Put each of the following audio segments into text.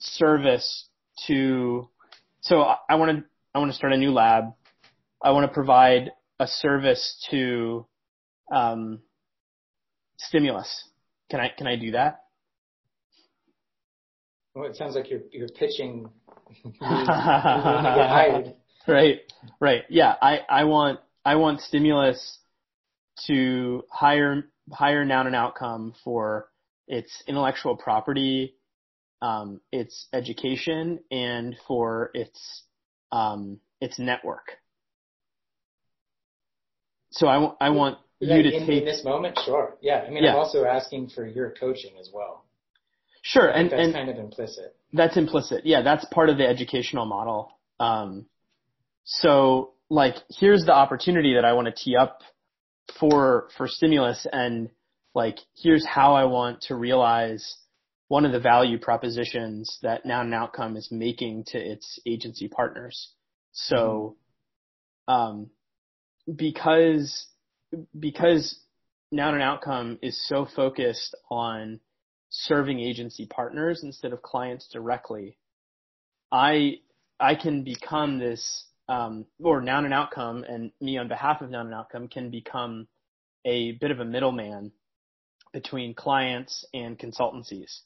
service to, so I want to, I want to start a new lab. I want to provide a service to, um, stimulus. Can I, can I do that? Well, it sounds like you're, you're pitching. you want to get hired. Right, right. Yeah, I, I want, I want stimulus to hire, hire noun and outcome for its intellectual property, um, its education, and for its, um, its network. So I, I want Yeah, you to in, take in this moment, sure. Yeah, I mean, Yeah. I'm also asking for your coaching as well. sure, and that's and kind of implicit. That's implicit. Yeah, that's part of the educational model. Um, so like, here's the opportunity that I want to tee up for, for stimulus and like, here's how I want to realize one of the value propositions that Noun and Outcome is making to its agency partners. So, um, because, because Noun and Outcome is so focused on serving agency partners instead of clients directly, I I can become this um, or noun and outcome, and me on behalf of noun and outcome can become a bit of a middleman between clients and consultancies.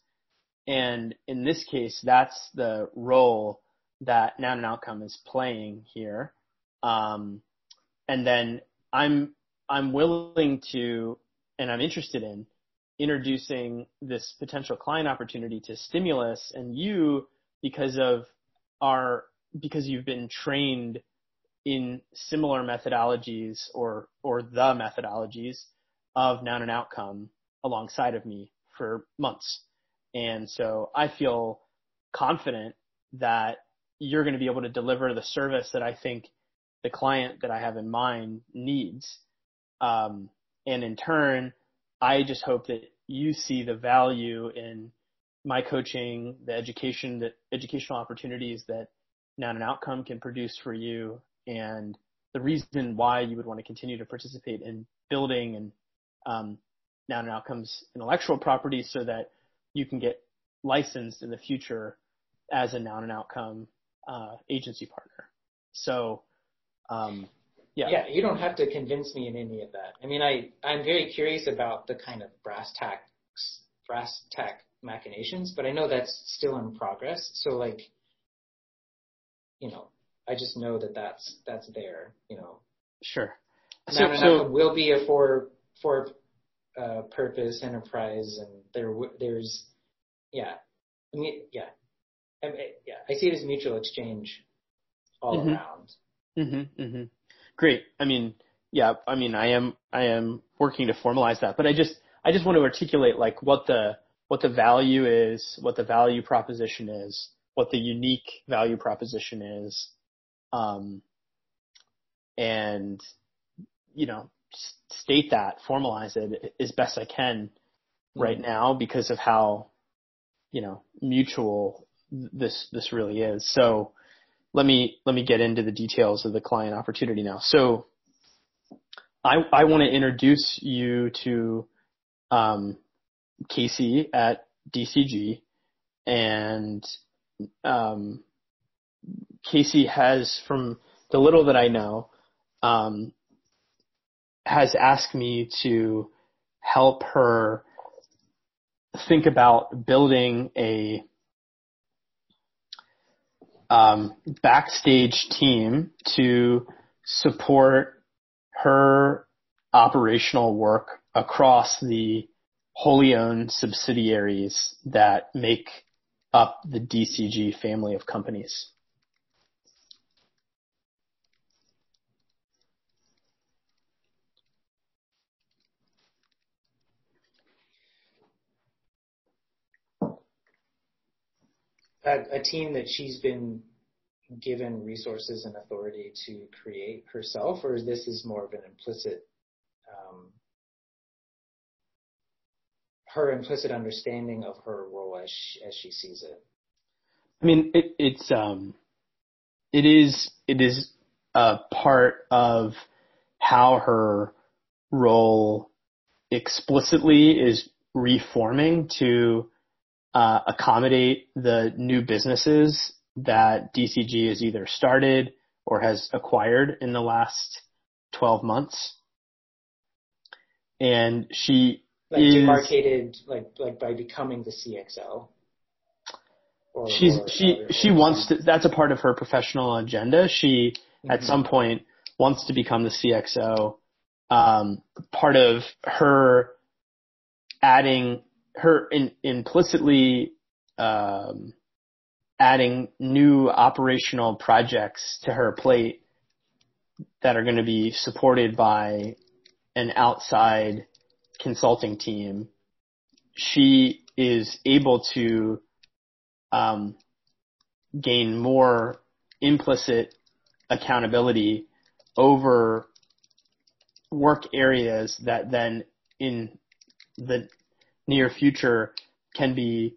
And in this case, that's the role that noun and outcome is playing here. Um, and then I'm I'm willing to, and I'm interested in introducing this potential client opportunity to stimulus and you because of our because you've been trained in similar methodologies or or the methodologies of noun and outcome alongside of me for months. And so I feel confident that you're going to be able to deliver the service that I think the client that I have in mind needs. Um, and in turn, I just hope that you see the value in my coaching, the education, the educational opportunities that Noun and Outcome can produce for you, and the reason why you would want to continue to participate in building and um, Noun and Outcome's intellectual property so that you can get licensed in the future as a Noun and Outcome uh, agency partner. So, um, yeah. Yeah, you don't have to convince me in any of that. I mean, I I'm very curious about the kind of brass tacks, brass tack machinations, but I know that's still in progress. So like, you know, I just know that that's that's there. You know, Sure. So, and so Outcome will be a for for uh, purpose enterprise, and there there's yeah, I mean yeah, I mean, yeah. I see it as mutual exchange all Mhm. around. hmm hmm Great. I mean, yeah, I mean, I am, I am working to formalize that, but I just, I just want to articulate like what the, what the value is, what the value proposition is, what the unique value proposition is, um, and, you know, state that, formalize it as best I can right Mhm. now because of how, you know, mutual this, this really is. So, let me let me get into the details of the client opportunity now. So I I want to introduce you to um, Casey at DCG, and um, Casey has, from the little that I know, um, has asked me to help her think about building a um, backstage team to support her operational work across the wholly owned subsidiaries that make up the DCG family of companies. A, a team that she's been given resources and authority to create herself, or is this is more of an implicit, um, her implicit understanding of her role as she, as she sees it? I mean, it, it's um, it is it is a part of how her role explicitly is reforming to uh, accommodate the new businesses that DCG has either started or has acquired in the last 12 months. And she like is, demarcated, like like by becoming the CXO. Or, she's or, she or, she wants to. That's a part of her professional agenda. She mm-hmm. at some point wants to become the CXO. Um, part of her adding her in, implicitly um, adding new operational projects to her plate that are going to be supported by an outside consulting team, she is able to um, gain more implicit accountability over work areas that then in the near future can be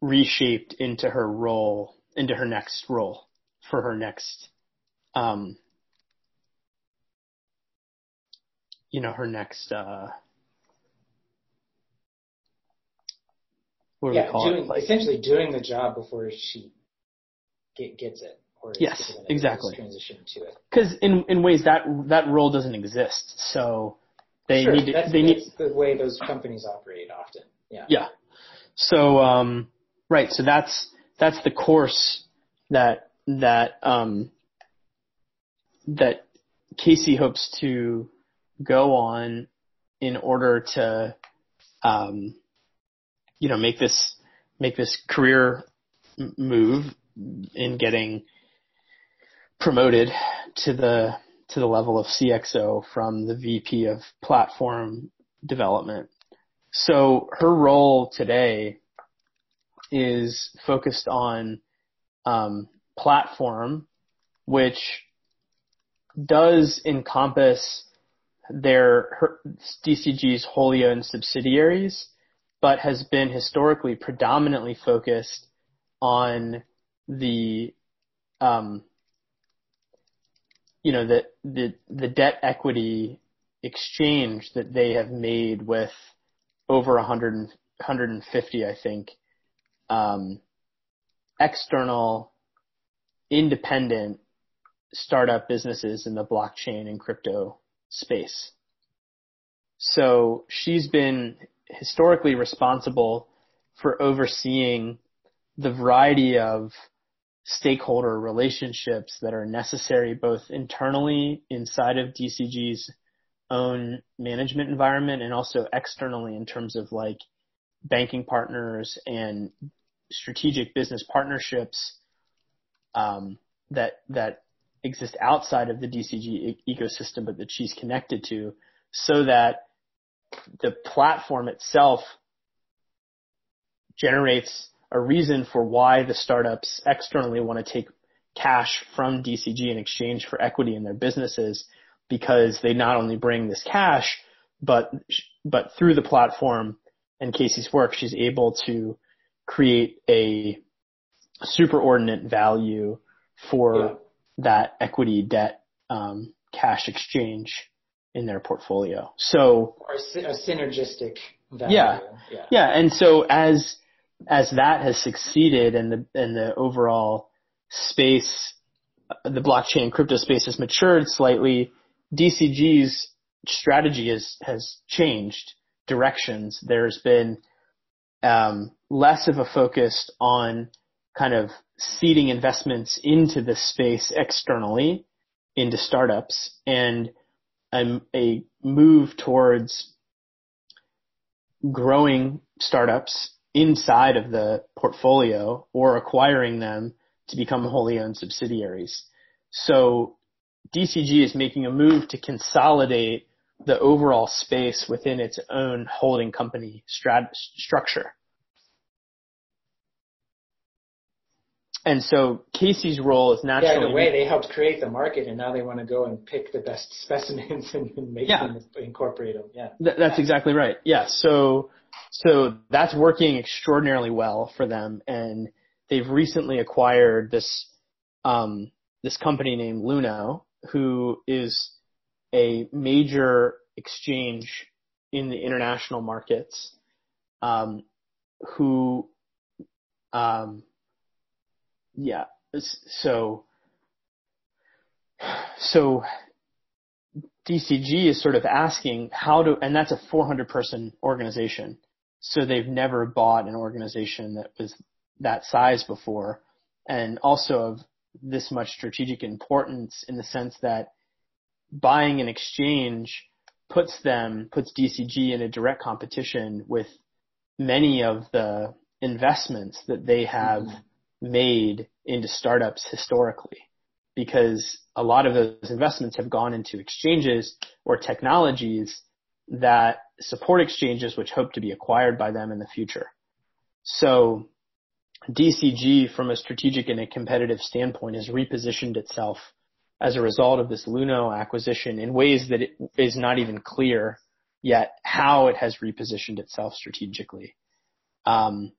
reshaped into her role, into her next role for her next, um, you know, her next, uh, what do yeah, we call doing, it? Like, essentially doing the job before she get, gets it. Or yes, exactly. Transition to it. Because in in ways that that role doesn't exist, so they sure, need to, that's, they that's need the way those companies operate often. Yeah. Yeah. So um, right, so that's that's the course that that um, that Casey hopes to go on in order to um, you know make this make this career move in getting promoted to the to the level of CXO from the VP of platform development. So her role today is focused on um, platform, which does encompass their her, DCG's wholly owned subsidiaries, but has been historically predominantly focused on the um, you know the the the debt equity exchange that they have made with over 100 150 I think um, external, independent startup businesses in the blockchain and crypto space. So she's been historically responsible for overseeing the variety of stakeholder relationships that are necessary both internally inside of DCG's own management environment and also externally in terms of like banking partners and strategic business partnerships um, that that exist outside of the DCG e- ecosystem, but that she's connected to, so that the platform itself generates a reason for why the startups externally want to take cash from DCG in exchange for equity in their businesses because they not only bring this cash, but but through the platform and Casey's work, she's able to create a superordinate value for yeah. that equity debt um, cash exchange in their portfolio. So or a synergistic value. Yeah, yeah, yeah. And so as as that has succeeded and the and the overall space, the blockchain crypto space has matured slightly, DCG's strategy has has changed directions. There's been um, less of a focus on kind of seeding investments into this space externally into startups and a, a move towards growing startups inside of the portfolio or acquiring them to become wholly owned subsidiaries. So DCG is making a move to consolidate the overall space within its own holding company strat- structure. And so Casey's role is naturally. Yeah, in a way, they helped create the market, and now they want to go and pick the best specimens and, make yeah. them incorporate them. Yeah, Th- that's exactly right. Yeah, so so that's working extraordinarily well for them, and they've recently acquired this um, this company named Luno, who is a major exchange in the international markets, um, who um, yeah, so so DCG is sort of asking how to, and that's a 400 person organization. So they've never bought an organization that was that size before and also of this much strategic importance in the sense that buying an exchange puts them, puts DCG in a direct competition with many of the investments that they have mm-hmm. made into startups historically because a lot of those investments have gone into exchanges or technologies that support exchanges which hope to be acquired by them in the future. So DCG from a strategic and a competitive standpoint has repositioned itself as a result of this Luno acquisition in ways that it is not even clear yet how it has repositioned itself strategically. Um,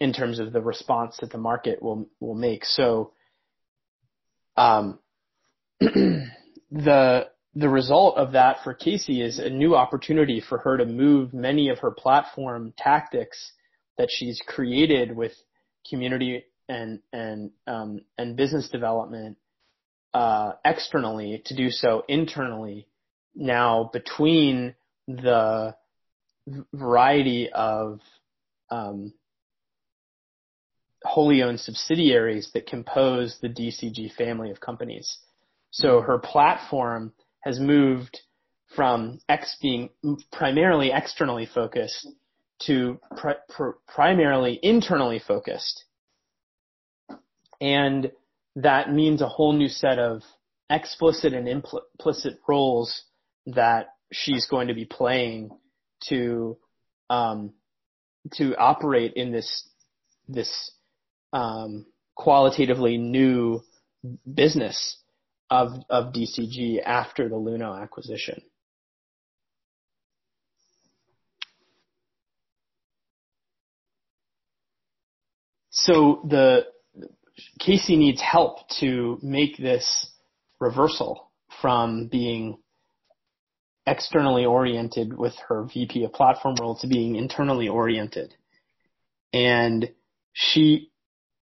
in terms of the response that the market will will make. So um, the the result of that for Casey is a new opportunity for her to move many of her platform tactics that she's created with community and and um, and business development uh, externally to do so internally now between the variety of um, wholly owned subsidiaries that compose the DCG family of companies. So her platform has moved from X being primarily externally focused to pr- primarily internally focused. And that means a whole new set of explicit and implicit roles that she's going to be playing to um, to operate in this this um, qualitatively new business of of DCG after the Luno acquisition. So the Casey needs help to make this reversal from being externally oriented with her VP of platform role to being internally oriented. And she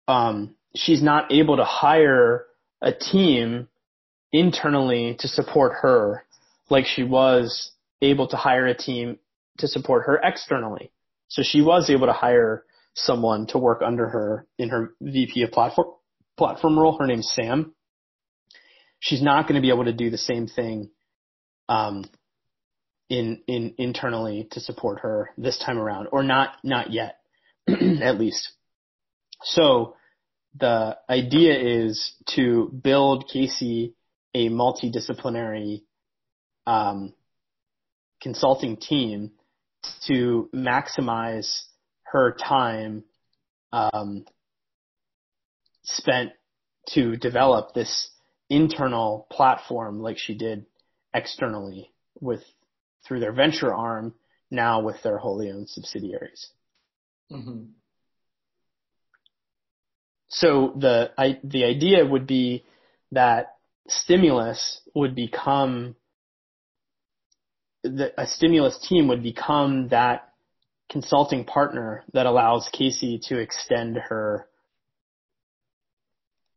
um, she's not able to hire a team internally to support her like she was able to hire a team to support her externally. So she was able to hire someone to work under her in her VP of platform platform role. Her name's Sam. She's not going to be able to do the same thing um, in in internally to support her this time around, or not not yet, at least. So the idea is to build Casey a multidisciplinary um, consulting team to maximize her time um, spent to develop this internal platform like she did externally with through their venture arm now with their wholly owned subsidiaries. Mm-hmm. So the I, the idea would be that stimulus would become the, a stimulus team would become that consulting partner that allows Casey to extend her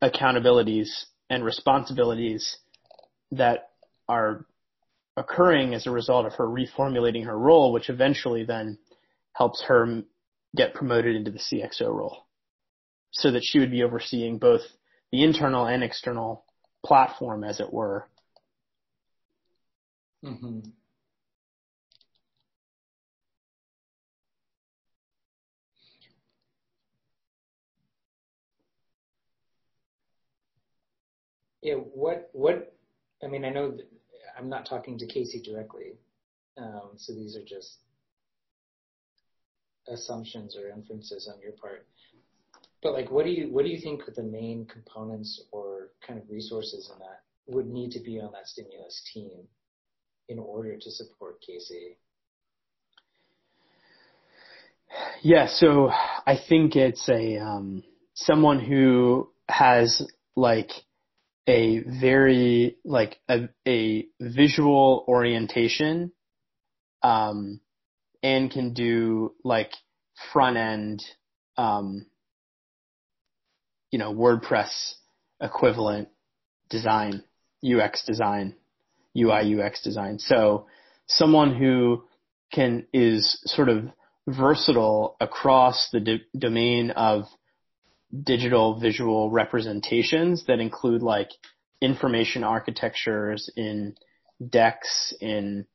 accountabilities and responsibilities that are occurring as a result of her reformulating her role, which eventually then helps her get promoted into the CXO role so that she would be overseeing both the internal and external platform, as it were. Mm-hmm. Yeah, what what I mean, I know I'm not talking to Casey directly, um, so these are just assumptions or inferences on your part. But like, what do you what do you think the main components or kind of resources in that would need to be on that stimulus team in order to support Casey? Yeah, so I think it's a um, someone who has like a very like a, a visual orientation um, and can do like front end um, you know, WordPress equivalent design, UX design, UI UX design. So someone who can is sort of versatile across the d- domain of digital visual representations that include like information architectures in decks in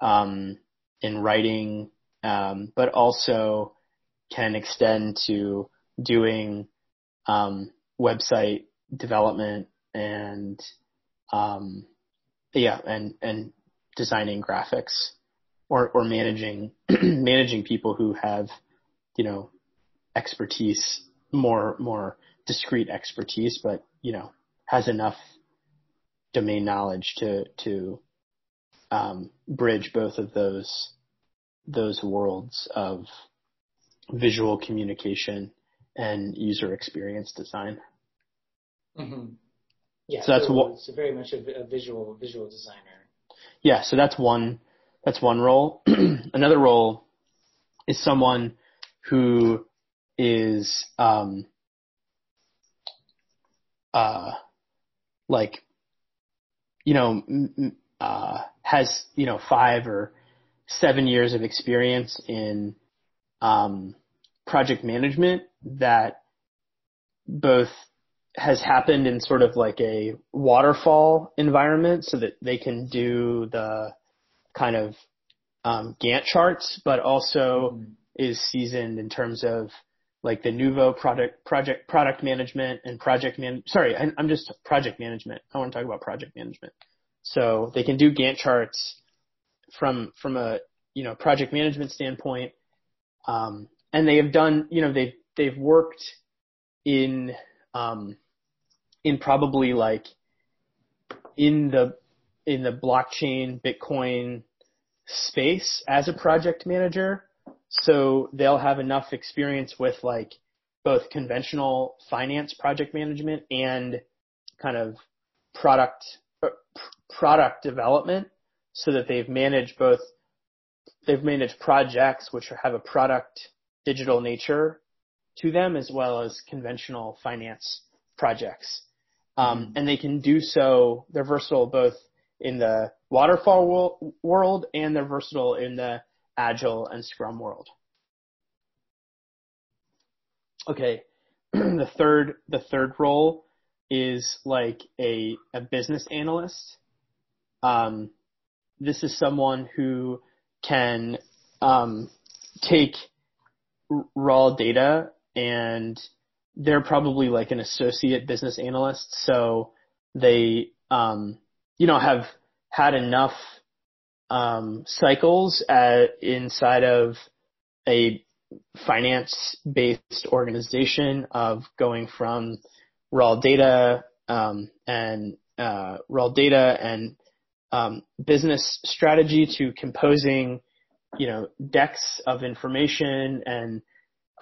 um, in writing, um, but also can extend to doing um, website development and um, yeah, and and designing graphics or or managing managing people who have you know expertise more more discrete expertise, but you know has enough domain knowledge to to um, bridge both of those those worlds of visual communication and user experience design. Mm-hmm. Yeah, so that's so, what. So very much a, a visual visual designer. Yeah, so that's one that's one role. Another role is someone who is um, uh, like you know m- uh, has you know five or seven years of experience in um, project management that both has happened in sort of like a waterfall environment so that they can do the kind of um, Gantt charts, but also mm-hmm. is seasoned in terms of like the Nouveau product project product management and project man. Sorry, I, I'm just project management. I want to talk about project management. So they can do Gantt charts from from a you know project management standpoint, um, and they have done you know they've they've worked in um, in probably like in the in the blockchain Bitcoin space as a project manager. So they'll have enough experience with like both conventional finance project management and kind of product uh, product development so that they've managed both they've managed projects which have a product digital nature to them as well as conventional finance projects. Um, mm-hmm. and they can do so, they're versatile both in the waterfall world and they're versatile in the agile and scrum world. Okay. the third, the third role is like a, a business analyst. Um, this is someone who can, um, take raw data and they're probably like an associate business analyst. So they, um, you know, have had enough um, cycles at, inside of a finance-based organization of going from raw data um, and uh, raw data and um, business strategy to composing, you know, decks of information and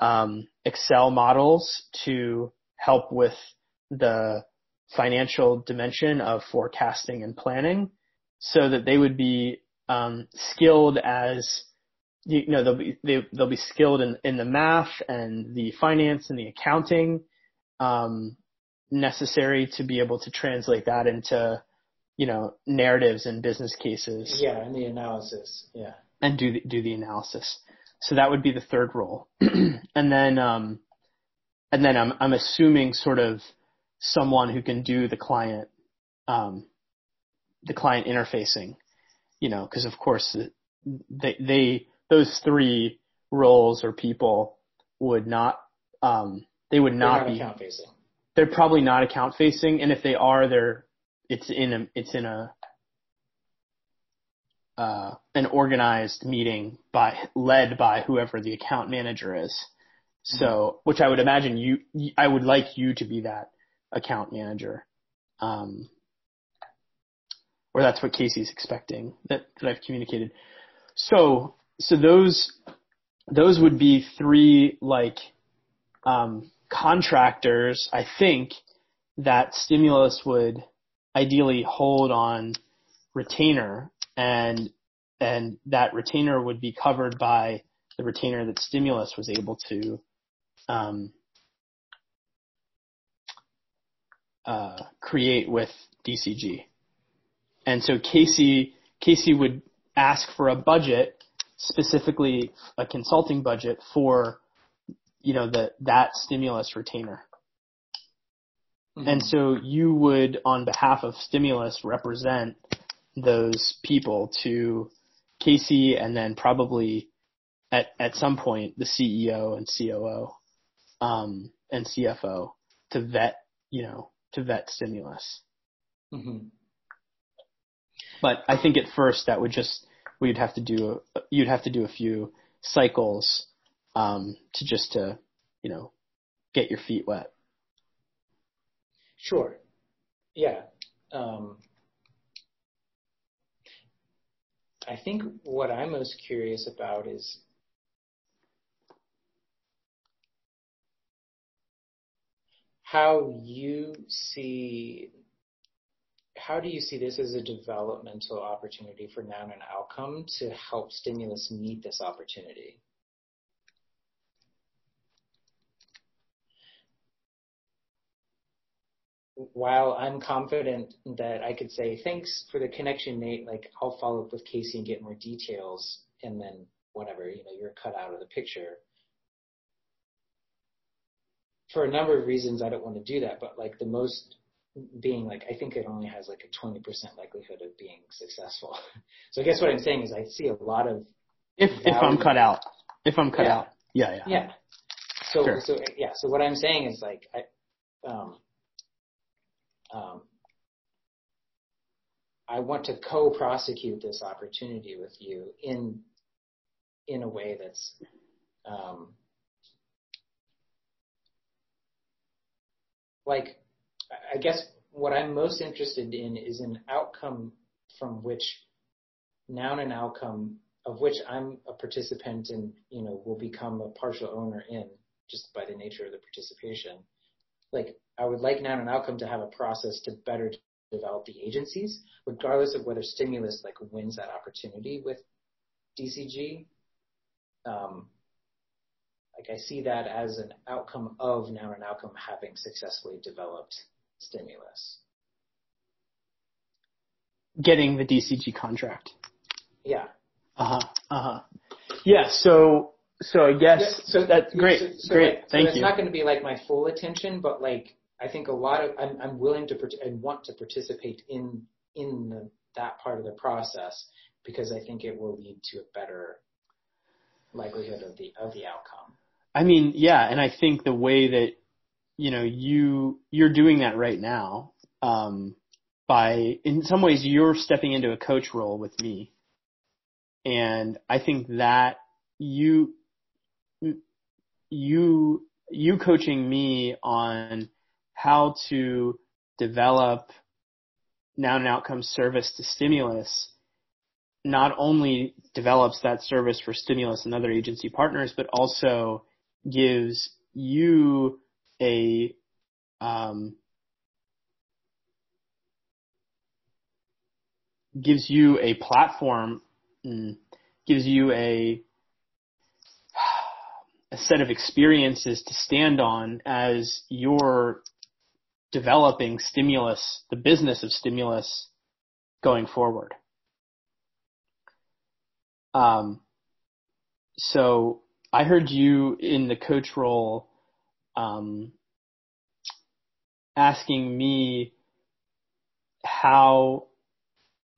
um, Excel models to help with the financial dimension of forecasting and planning so that they would be um, skilled as you know they'll be they, they'll be skilled in, in the math and the finance and the accounting um, necessary to be able to translate that into you know narratives and business cases. Yeah, and the analysis. Yeah. And do the, do the analysis. So that would be the third role, and then um, and then I'm I'm assuming sort of someone who can do the client um, the client interfacing, you know, because of course they they those three roles or people would not um, they would not, not be account facing. They're probably not account facing, and if they are, they're it's in a it's in a uh, an organized meeting by led by whoever the account manager is. So, mm-hmm. which I would imagine you, I would like you to be that account manager. Um, or that's what Casey's expecting that, that I've communicated. So, so those, those would be three like, um, contractors, I think, that stimulus would ideally hold on retainer and and that retainer would be covered by the retainer that stimulus was able to um, uh, create with DCG. And so Casey Casey would ask for a budget, specifically a consulting budget for you know the that stimulus retainer. Mm-hmm. And so you would, on behalf of Stimulus, represent those people to Casey and then probably at, at some point the CEO and COO um, and CFO to vet, you know, to vet stimulus. Mm-hmm. But I think at first that would just we'd have to do you'd have to do a few cycles um, to just to you know get your feet wet. Sure. Yeah. Um, I think what I'm most curious about is how you see how do you see this as a developmental opportunity for noun and outcome to help stimulus meet this opportunity? While I'm confident that I could say, thanks for the connection, Nate, like I'll follow up with Casey and get more details and then whatever, you know, you're cut out of the picture. For a number of reasons, I don't want to do that, but like the most being like, I think it only has like a 20% likelihood of being successful. so I guess what I'm saying is I see a lot of. If, if I'm cut out. If I'm cut yeah. out. Yeah, yeah. Yeah. So, sure. so yeah, so what I'm saying is like, I, um, um, I want to co-prosecute this opportunity with you in in a way that's um, like I guess what I'm most interested in is an outcome from which noun and outcome of which I'm a participant and you know will become a partial owner in just by the nature of the participation. Like I would like noun and outcome to have a process to better develop the agencies, regardless of whether stimulus like wins that opportunity with DCG. Um, like I see that as an outcome of noun and outcome having successfully developed stimulus. Getting the DCG contract. Yeah. Uh huh. Uh huh. Yeah. So so I guess yeah, so that's great. So, so great. Like, Thank so you. It's not going to be like my full attention, but like I think a lot of I'm, I'm willing to and want to participate in in the, that part of the process because I think it will lead to a better likelihood of the of the outcome. I mean, yeah, and I think the way that you know you you're doing that right now um, by in some ways you're stepping into a coach role with me, and I think that you you you coaching me on how to develop noun and outcome service to stimulus not only develops that service for stimulus and other agency partners, but also gives you a um, gives you a platform, mm, gives you a a set of experiences to stand on as you're developing stimulus, the business of stimulus going forward. Um, so I heard you in the coach role um, asking me how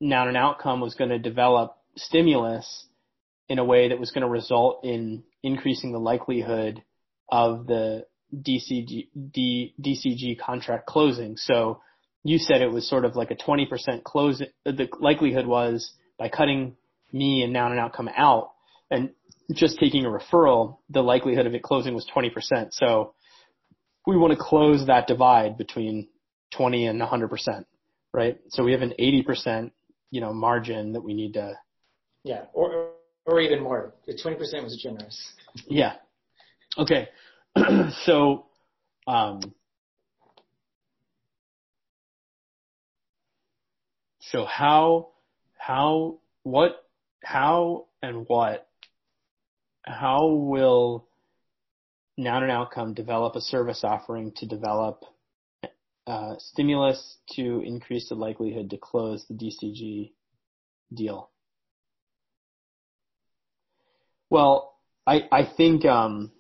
noun and outcome was going to develop stimulus in a way that was going to result in increasing the likelihood of the DCG, D, DCG contract closing. So you said it was sort of like a 20% close. The likelihood was by cutting me and noun and outcome out and just taking a referral, the likelihood of it closing was 20%. So we want to close that divide between 20 and 100%, right? So we have an 80%, you know, margin that we need to. Yeah. Or, or even more. The 20% was generous. Yeah. Okay. so, um, so how, how, what, how and what, how will Noun and Outcome develop a service offering to develop uh, stimulus to increase the likelihood to close the DCG deal? Well, I I think um,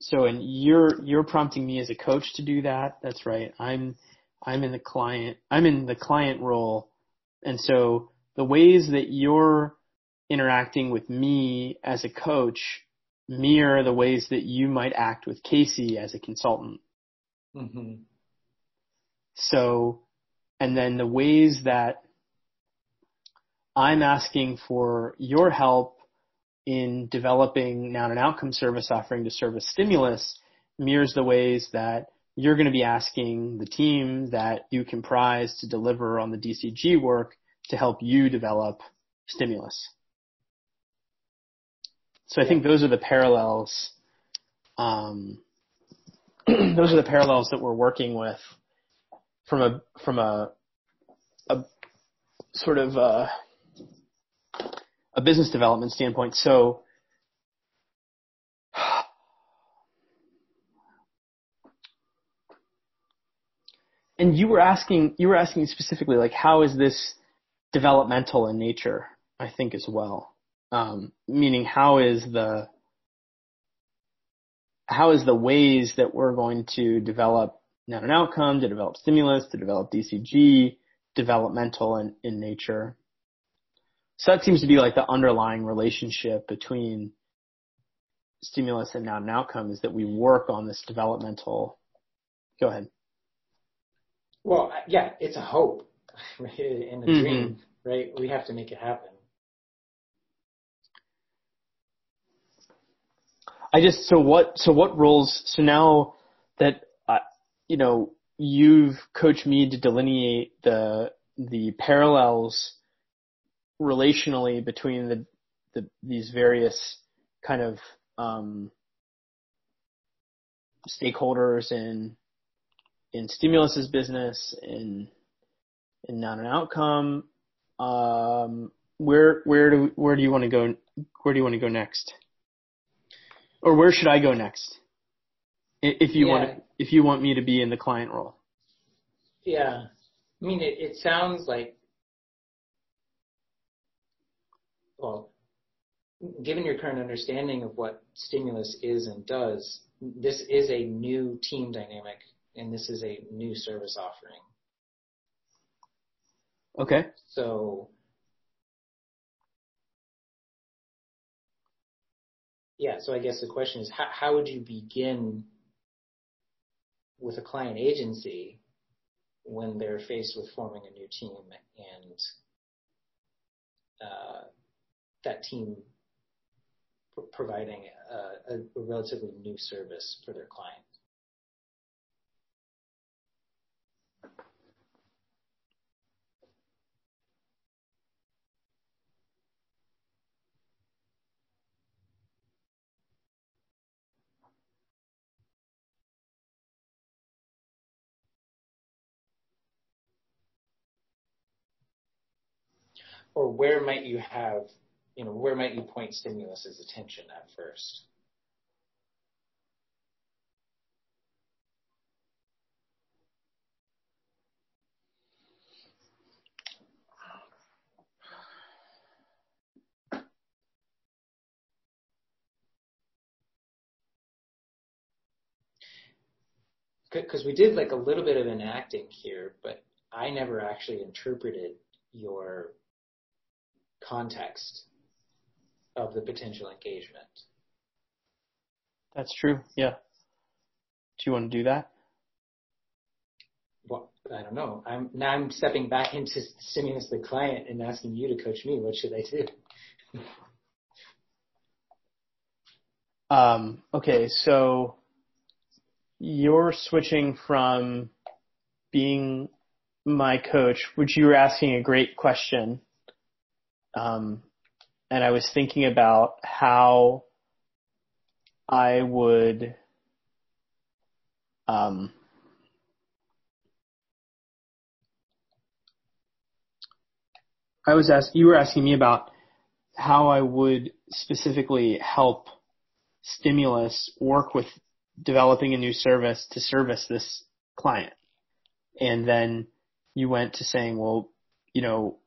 so. And you're you're prompting me as a coach to do that. That's right. I'm I'm in the client I'm in the client role, and so the ways that you're interacting with me as a coach mirror the ways that you might act with Casey as a consultant. Mm-hmm. So, and then the ways that I'm asking for your help in developing noun and outcome service offering to service stimulus mirrors the ways that you're going to be asking the team that you comprise to deliver on the DCG work to help you develop stimulus. So I think those are the parallels. Um, those are the parallels that we're working with from a from a a sort of a, a business development standpoint. So and you were asking you were asking specifically like how is this developmental in nature i think as well um, meaning how is the how is the ways that we're going to develop noun and outcome, to develop stimulus, to develop DCG, developmental in, in nature. So that seems to be like the underlying relationship between stimulus and noun and outcome is that we work on this developmental. Go ahead. Well, yeah, it's a hope and a mm-hmm. dream, right? We have to make it happen. I just so what so what roles so now that uh, you know you've coached me to delineate the the parallels relationally between the, the these various kind of um, stakeholders in in stimulus's business in in noun and outcome um, where where do where do you want to go where do you want to go next or where should I go next? If you yeah. want, if you want me to be in the client role. Yeah, I mean, it, it sounds like, well, given your current understanding of what stimulus is and does, this is a new team dynamic, and this is a new service offering. Okay. So yeah, so I guess the question is how, how would you begin with a client agency when they're faced with forming a new team and uh, that team pr- providing a, a, a relatively new service for their client? or where might you have, you know, where might you point stimulus's attention at first? because we did like a little bit of enacting here, but I never actually interpreted your context of the potential engagement. That's true. Yeah. Do you want to do that? Well, I don't know. I'm now I'm stepping back into Stimulus the client and asking you to coach me. What should I do? um, okay, so you're switching from being my coach, which you were asking a great question, um, and I was thinking about how I would um, I was asked you were asking me about how I would specifically help stimulus work with developing a new service to service this client. And then you went to saying, well, you know,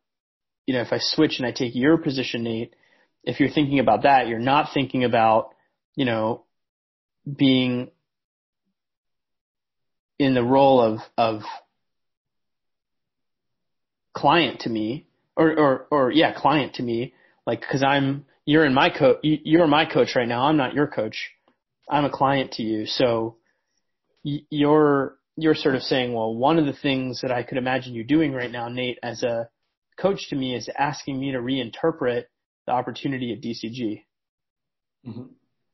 you know, if I switch and I take your position, Nate, if you're thinking about that, you're not thinking about, you know, being in the role of, of client to me or, or, or yeah, client to me, like, cause I'm, you're in my coach, you're my coach right now. I'm not your coach. I'm a client to you. So you're, you're sort of saying, well, one of the things that I could imagine you doing right now, Nate, as a coach to me is asking me to reinterpret the opportunity at DCG. Mm-hmm.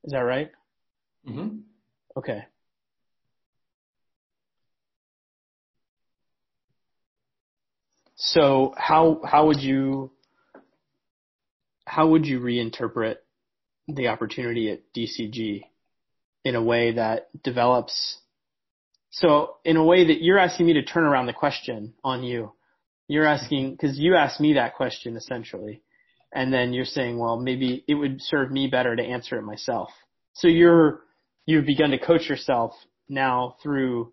Is that right? Mm-hmm. Okay. So how how would you how would you reinterpret the opportunity at DCG in a way that develops so in a way that you're asking me to turn around the question on you. You're asking because you asked me that question essentially, and then you're saying, well, maybe it would serve me better to answer it myself. So you're you've begun to coach yourself now through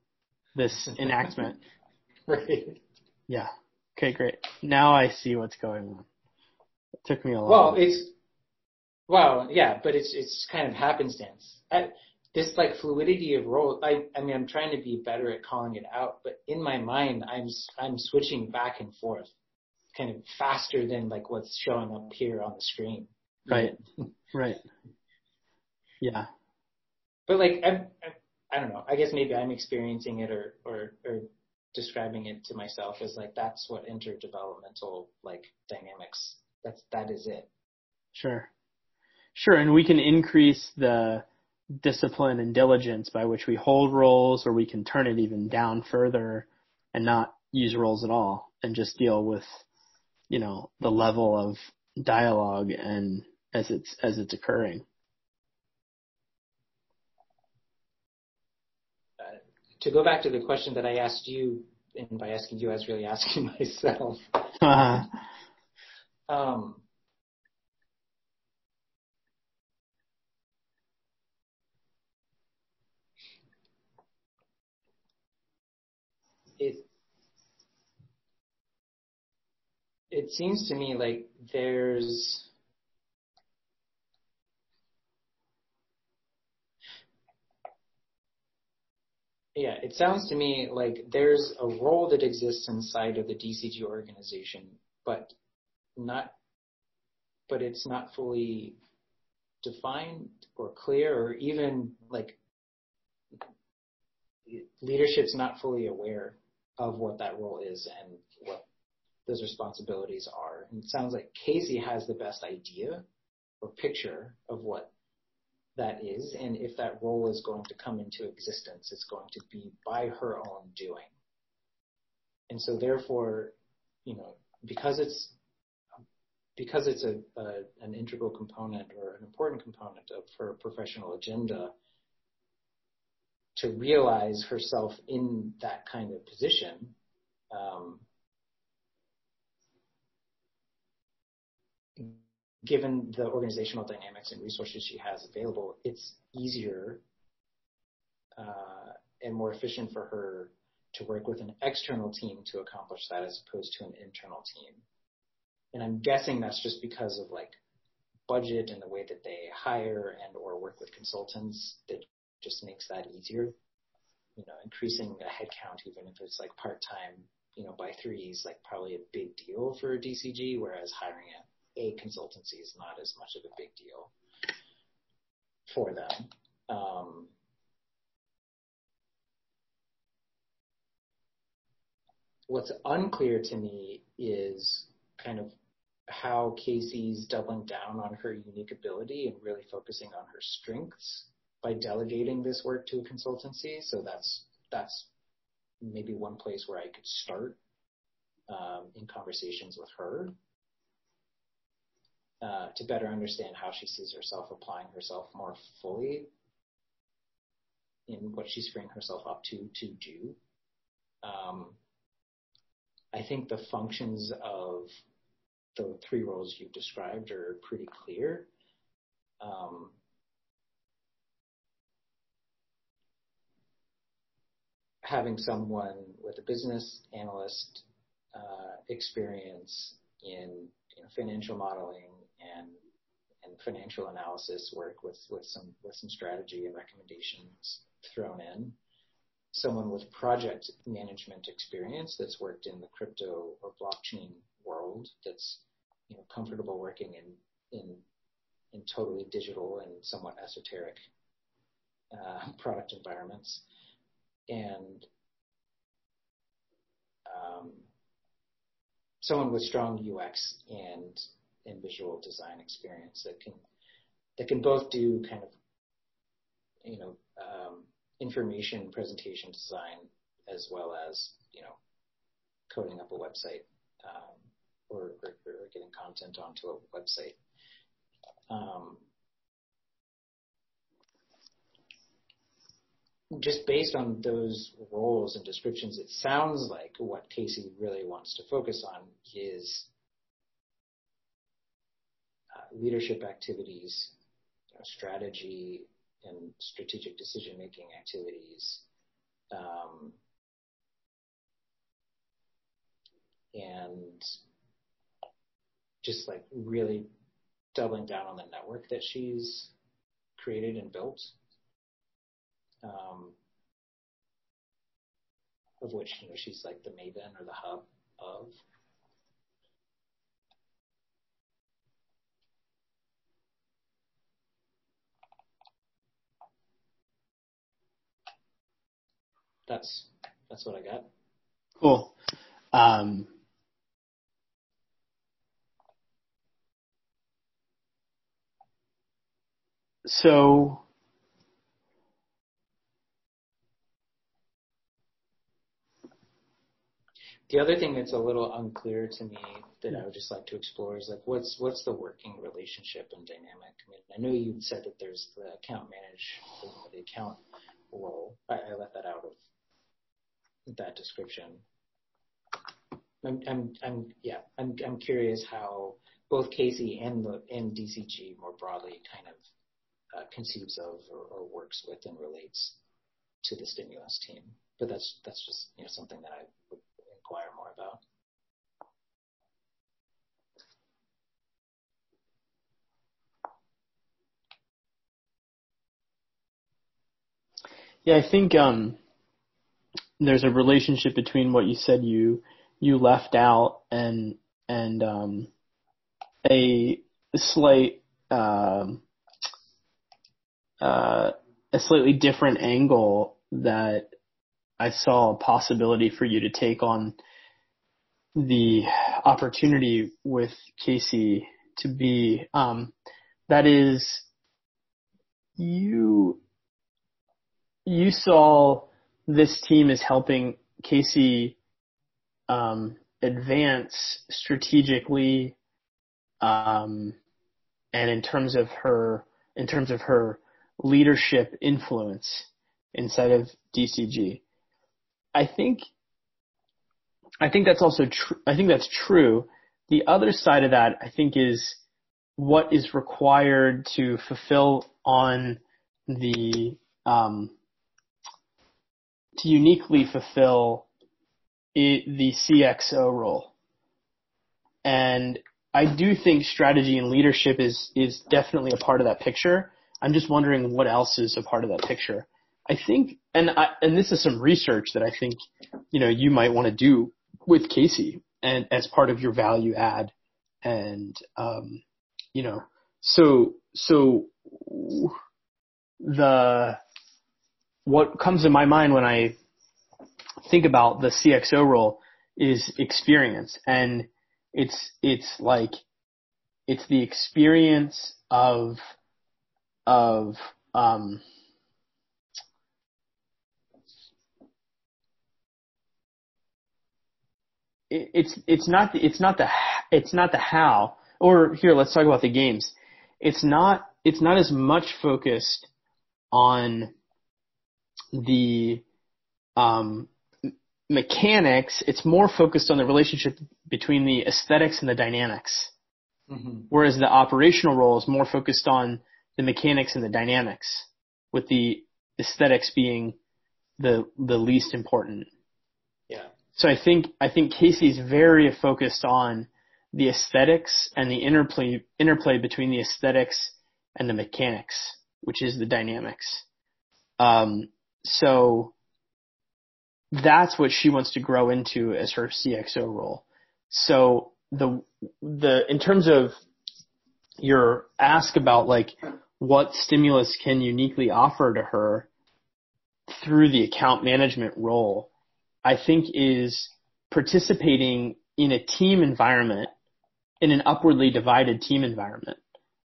this enactment. right. Yeah. Okay, great. Now I see what's going on. It took me a while. Well, it's well, yeah, but it's it's kind of happenstance. I, this like fluidity of role. I I mean, I'm trying to be better at calling it out, but in my mind, I'm I'm switching back and forth, kind of faster than like what's showing up here on the screen. Right. right. Yeah. But like I'm, I'm I don't know. I guess maybe I'm experiencing it or or or describing it to myself as like that's what interdevelopmental like dynamics. That's that is it. Sure. Sure, and we can increase the discipline and diligence by which we hold roles or we can turn it even down further and not use roles at all and just deal with you know the level of dialogue and as it's as it's occurring uh, to go back to the question that I asked you, and by asking you, I was really asking myself. Uh-huh. Um, it it seems to me like there's yeah, it sounds to me like there's a role that exists inside of the DCG organization, but not, but it's not fully defined or clear or even like leadership's not fully aware of what that role is and those responsibilities are. And it sounds like Casey has the best idea or picture of what that is, and if that role is going to come into existence, it's going to be by her own doing. And so therefore, you know, because it's because it's a, a an integral component or an important component of her professional agenda, to realize herself in that kind of position, um, given the organizational dynamics and resources she has available, it's easier uh, and more efficient for her to work with an external team to accomplish that as opposed to an internal team. And I'm guessing that's just because of like budget and the way that they hire and or work with consultants that just makes that easier. You know, increasing a headcount, even if it's like part-time, you know, by three is like probably a big deal for a DCG, whereas hiring a, a consultancy is not as much of a big deal for them. Um, what's unclear to me is kind of how Casey's doubling down on her unique ability and really focusing on her strengths by delegating this work to a consultancy. So that's that's maybe one place where I could start um, in conversations with her uh, to better understand how she sees herself applying herself more fully in what she's freeing herself up to to do. Um, I think the functions of the three roles you've described are pretty clear. Um, having someone with a business analyst uh, experience in you know, financial modeling and and financial analysis work with with some with some strategy and recommendations thrown in. Someone with project management experience that's worked in the crypto or blockchain world that's you know comfortable working in in in totally digital and somewhat esoteric uh, product environments and um, someone with strong UX and and visual design experience that can that can both do kind of you know um, information presentation design as well as you know coding up a website um, or, or, or, getting content onto a website. Um, just based on those roles and descriptions, it sounds like what Casey really wants to focus on is leadership activities, you know, strategy and strategic decision making activities, um, and just like really doubling down on the network that she's created and built um, of which you know she's like the maven or the hub of. That's that's what I got. Cool. Um, so The other thing that's a little unclear to me that I would just like to explore is like what's what's the working relationship and dynamic. I mean, I know you said that there's the account manage, the account role. I, I let that out of that description. I'm, I'm, I'm yeah, I'm, I'm curious how both Casey and the and DCG more broadly kind of uh, conceives of or, or works with and relates to the stimulus team. But that's that's just you know something that I would inquire more about. Yeah, I think um, there's a relationship between what you said you you left out and and um, a slight um, uh, a slightly different angle that I saw a possibility for you to take on the opportunity with Casey to be um, that is you you saw this team is helping Casey um, advance strategically um, and in terms of her in terms of her leadership influence inside of DCG. I think I think that's also true. I think that's true. The other side of that, I think, is what is required to fulfill on the um, to uniquely fulfill it, the CXO role. And I do think strategy and leadership is is definitely a part of that picture. I'm just wondering what else is a part of that picture. I think, and I, and this is some research that I think, you know, you might want to do with Casey and as part of your value add. And, um, you know, so, so the, what comes to my mind when I think about the CXO role is experience and it's, it's like, it's the experience of, of, um, it's it's not the, it's not the it's not the how. Or here, let's talk about the games. It's not it's not as much focused on the um, mechanics. It's more focused on the relationship between the aesthetics and the dynamics. Mm-hmm. Whereas the operational role is more focused on the mechanics and the dynamics, with the aesthetics being the the least important. Yeah. So I think I think Casey's very focused on the aesthetics and the interplay interplay between the aesthetics and the mechanics, which is the dynamics. Um, so that's what she wants to grow into as her CXO role. So the the in terms of your ask about like what stimulus can uniquely offer to her through the account management role, I think is participating in a team environment, in an upwardly divided team environment,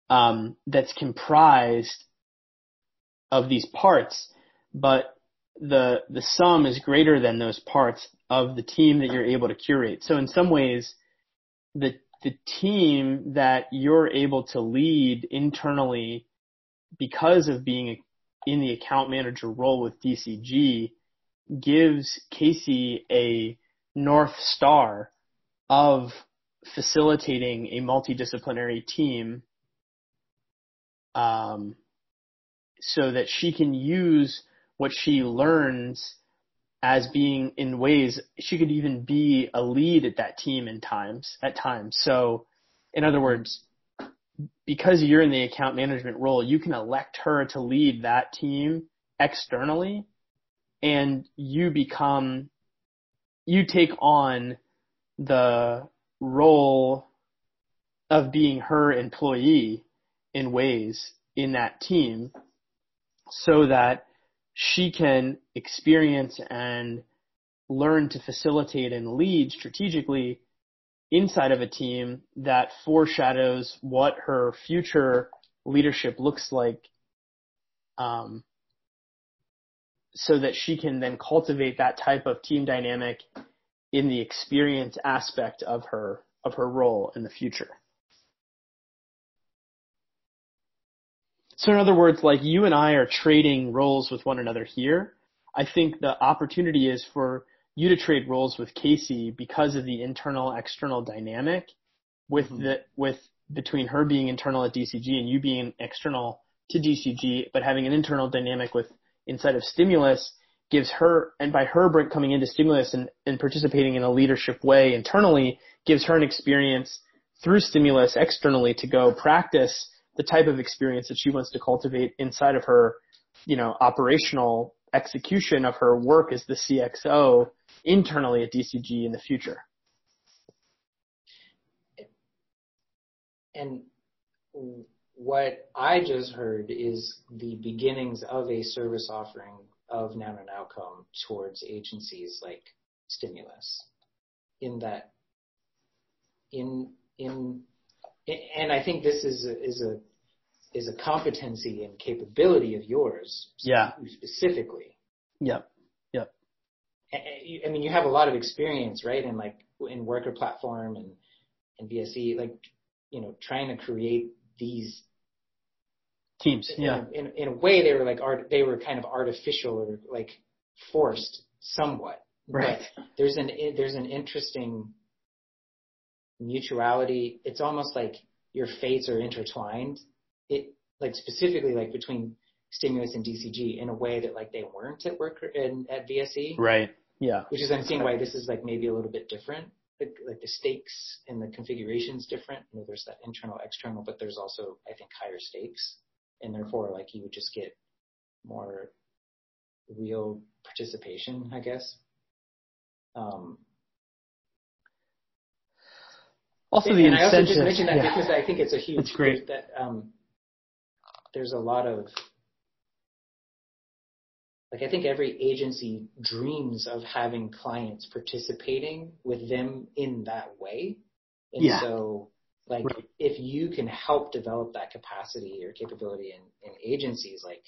um, that's comprised of these parts, but the the sum is greater than those parts of the team that you're able to curate. So in some ways, the the team that you're able to lead internally because of being in the account manager role with DCG gives Casey a north star of facilitating a multidisciplinary team um, so that she can use what she learns as being in ways she could even be a lead at that team in times at times. So in other words, because you're in the account management role, you can elect her to lead that team externally and you become you take on the role of being her employee in ways in that team so that she can experience and learn to facilitate and lead strategically inside of a team that foreshadows what her future leadership looks like um, so that she can then cultivate that type of team dynamic in the experience aspect of her of her role in the future. So in other words, like you and I are trading roles with one another here. I think the opportunity is for you to trade roles with Casey because of the internal external dynamic with mm-hmm. the with between her being internal at DCG and you being external to DCG, but having an internal dynamic with inside of Stimulus gives her, and by her coming into Stimulus and, and participating in a leadership way internally, gives her an experience through Stimulus externally to go practice the type of experience that she wants to cultivate inside of her, you know, operational execution of her work as the CXO internally at DCG in the future. And what I just heard is the beginnings of a service offering of Noun and Outcome towards agencies like Stimulus. In that, in in, and I think this is a, is a is a competency and capability of yours. Yeah. Specifically. Yep. Yep. I mean, you have a lot of experience, right? In like in worker platform and and VSE, like you know, trying to create these teams. Yeah. In, in, in a way, they were like art. They were kind of artificial or like forced somewhat. Right. But there's an there's an interesting mutuality. It's almost like your fates are intertwined it like specifically like between stimulus and DCG in a way that like they weren't at work in, at VSE. Right. Yeah. Which is I'm seeing why this is like maybe a little bit different. Like, like the stakes and the configuration's different. You know, there's that internal, external, but there's also I think higher stakes, and therefore like you would just get more real participation, I guess. Um, also, the and incentive. I also just mentioned that yeah. because I think it's a huge. It's great. That um, there's a lot of like I think every agency dreams of having clients participating with them in that way. And yeah. so like right. if you can help develop that capacity or capability in, in agencies, like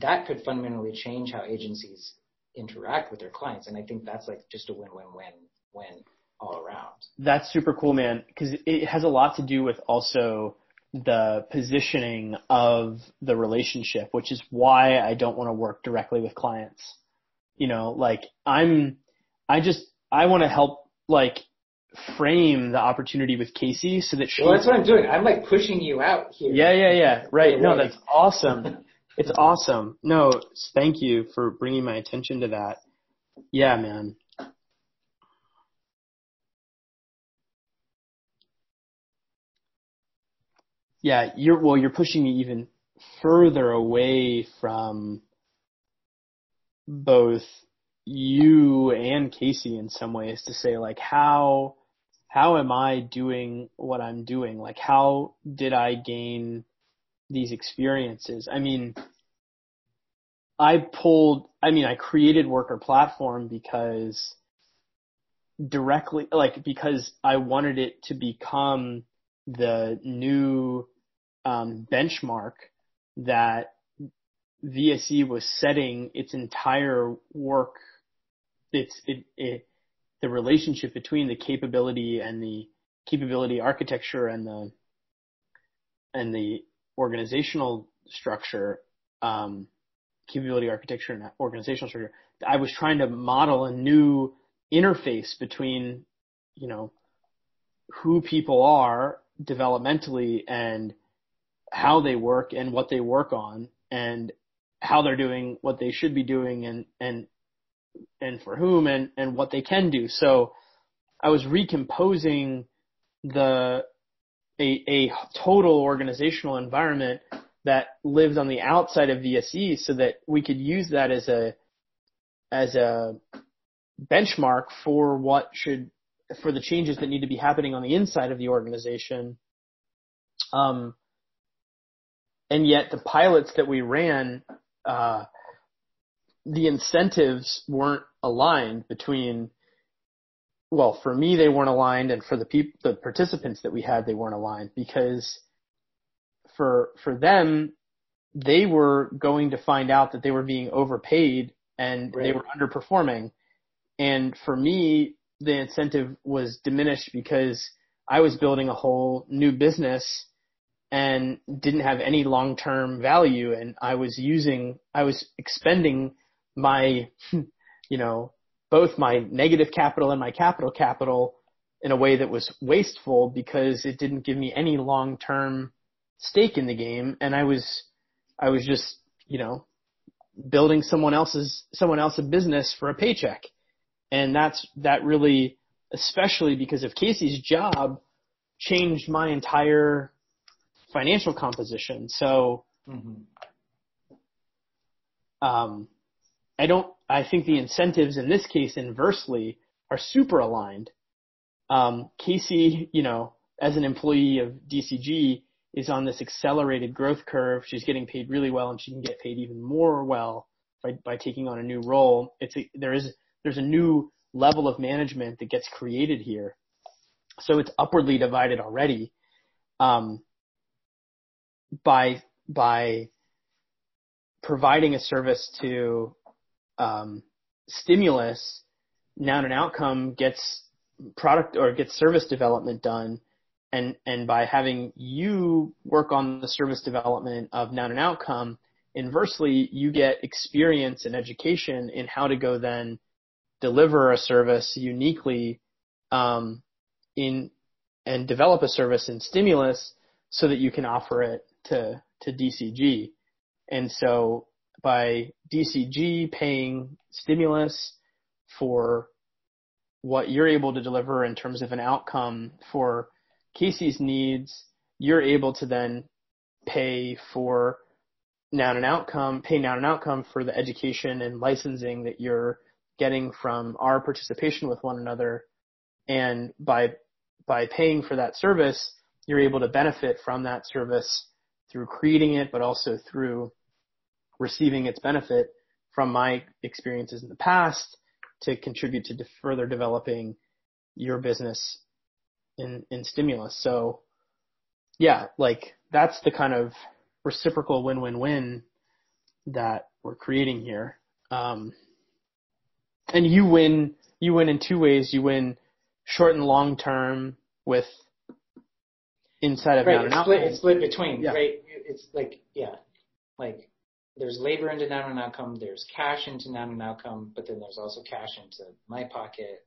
that could fundamentally change how agencies interact with their clients. And I think that's like just a win win win win all around. That's super cool, man. Cause it has a lot to do with also the positioning of the relationship, which is why I don't want to work directly with clients. You know, like I'm, I just, I want to help like frame the opportunity with Casey so that she. Well, that's what I'm doing. I'm like pushing you out here. Yeah, yeah, yeah. Right. No, that's awesome. It's awesome. No, thank you for bringing my attention to that. Yeah, man. Yeah, you're well. You're pushing me even further away from both you and Casey in some ways to say like how how am I doing what I'm doing? Like how did I gain these experiences? I mean, I pulled, I mean, I created Worker Platform because directly, like because I wanted it to become the new um, benchmark that VSE was setting its entire work, its it, it, the relationship between the capability and the capability architecture and the and the organizational structure, um, capability architecture and organizational structure. I was trying to model a new interface between, you know, who people are developmentally and how they work and what they work on and how they're doing what they should be doing and and and for whom and and what they can do. So I was recomposing the a a total organizational environment that lived on the outside of VSE so that we could use that as a as a benchmark for what should for the changes that need to be happening on the inside of the organization. Um, and yet the pilots that we ran, uh, the incentives weren't aligned between, well, for me, they weren't aligned and for the people, the participants that we had, they weren't aligned because for, for them, they were going to find out that they were being overpaid and right. they were underperforming. And for me, the incentive was diminished because I was building a whole new business and didn't have any long-term value and I was using, I was expending my, you know, both my negative capital and my capital capital in a way that was wasteful because it didn't give me any long-term stake in the game and I was, I was just, you know, building someone else's, someone else's business for a paycheck. And that's, that really, especially because of Casey's job changed my entire financial composition. So, mm-hmm. um, I don't, I think the incentives in this case inversely are super aligned. Um, Casey, you know, as an employee of DCG is on this accelerated growth curve. She's getting paid really well and she can get paid even more well by, by taking on a new role. It's a, there is, there's a new level of management that gets created here. So it's upwardly divided already. Um, by by providing a service to um, stimulus, noun and outcome gets product or gets service development done, and and by having you work on the service development of noun and outcome, inversely you get experience and education in how to go then deliver a service uniquely um, in and develop a service in stimulus so that you can offer it to, to DCG. And so by DCG paying stimulus for what you're able to deliver in terms of an outcome for Casey's needs, you're able to then pay for noun and outcome, pay noun and outcome for the education and licensing that you're getting from our participation with one another. And by, by paying for that service, you're able to benefit from that service through creating it, but also through receiving its benefit from my experiences in the past to contribute to de- further developing your business in, in stimulus. So yeah, like that's the kind of reciprocal win-win-win that we're creating here. Um, and you win, you win in two ways. You win short and long term with inside of right, it's split, it's split between, yeah. right? It's like, yeah, like there's labor into noun and outcome, there's cash into noun and outcome, but then there's also cash into my pocket.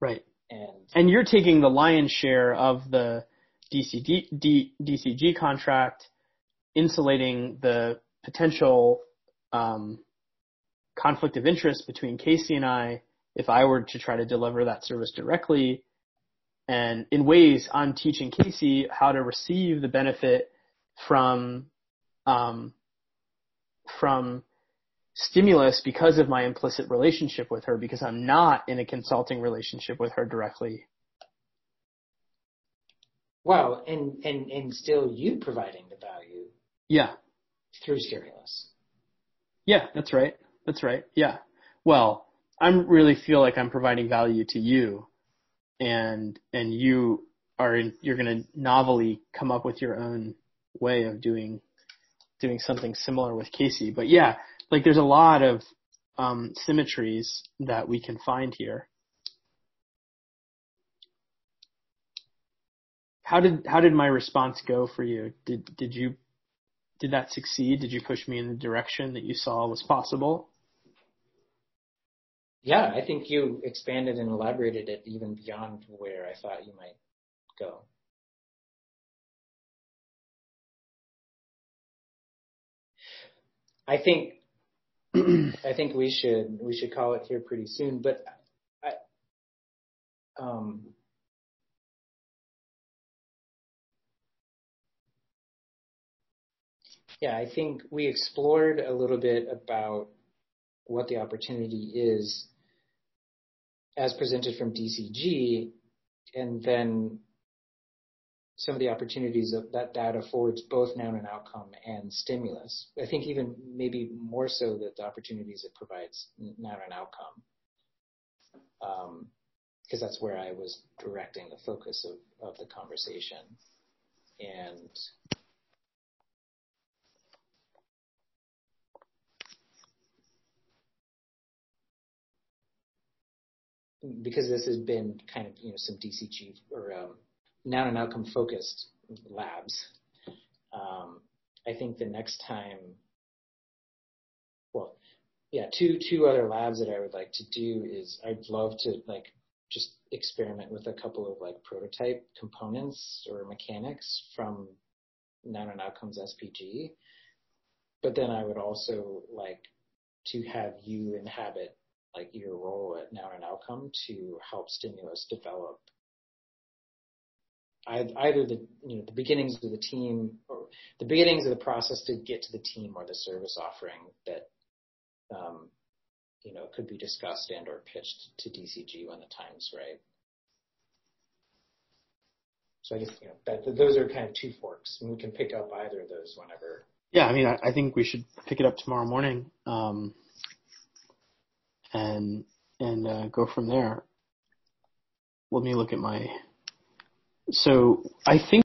Right. And, and you're taking the lion's share of the DCD, D, DCG contract, insulating the potential um, conflict of interest between Casey and I if I were to try to deliver that service directly. And in ways, I'm teaching Casey how to receive the benefit from um, from stimulus because of my implicit relationship with her because I'm not in a consulting relationship with her directly. Well, and and and still you providing the value. Yeah. Through stimulus. Yeah, that's right. That's right. Yeah. Well, I really feel like I'm providing value to you, and and you are in, you're going to novelly come up with your own way of doing doing something similar with Casey. But yeah, like there's a lot of um, symmetries that we can find here. How did how did my response go for you? Did did you did that succeed? Did you push me in the direction that you saw was possible? Yeah, I think you expanded and elaborated it even beyond where I thought you might go. I think I think we should we should call it here pretty soon. But I, um, yeah, I think we explored a little bit about what the opportunity is as presented from DCG, and then some of the opportunities that that data affords both noun and outcome and stimulus. I think even maybe more so that the opportunities it provides noun and outcome. Because um, that's where I was directing the focus of, of the conversation. And because this has been kind of you know some DCG or um, noun and outcome focused labs. Um, I think the next time, well, yeah, two two other labs that I would like to do is I'd love to like just experiment with a couple of like prototype components or mechanics from noun and outcomes SPG. But then I would also like to have you inhabit like your role at noun and outcome to help stimulus develop either the you know the beginnings of the team or the beginnings of the process to get to the team or the service offering that um, you know could be discussed and or pitched to DCG when the time's right. So I guess you know that those are kind of two forks, and we can pick up either of those whenever. Yeah, I mean, I, I think we should pick it up tomorrow morning, um, and and uh, go from there. Let me look at my so I think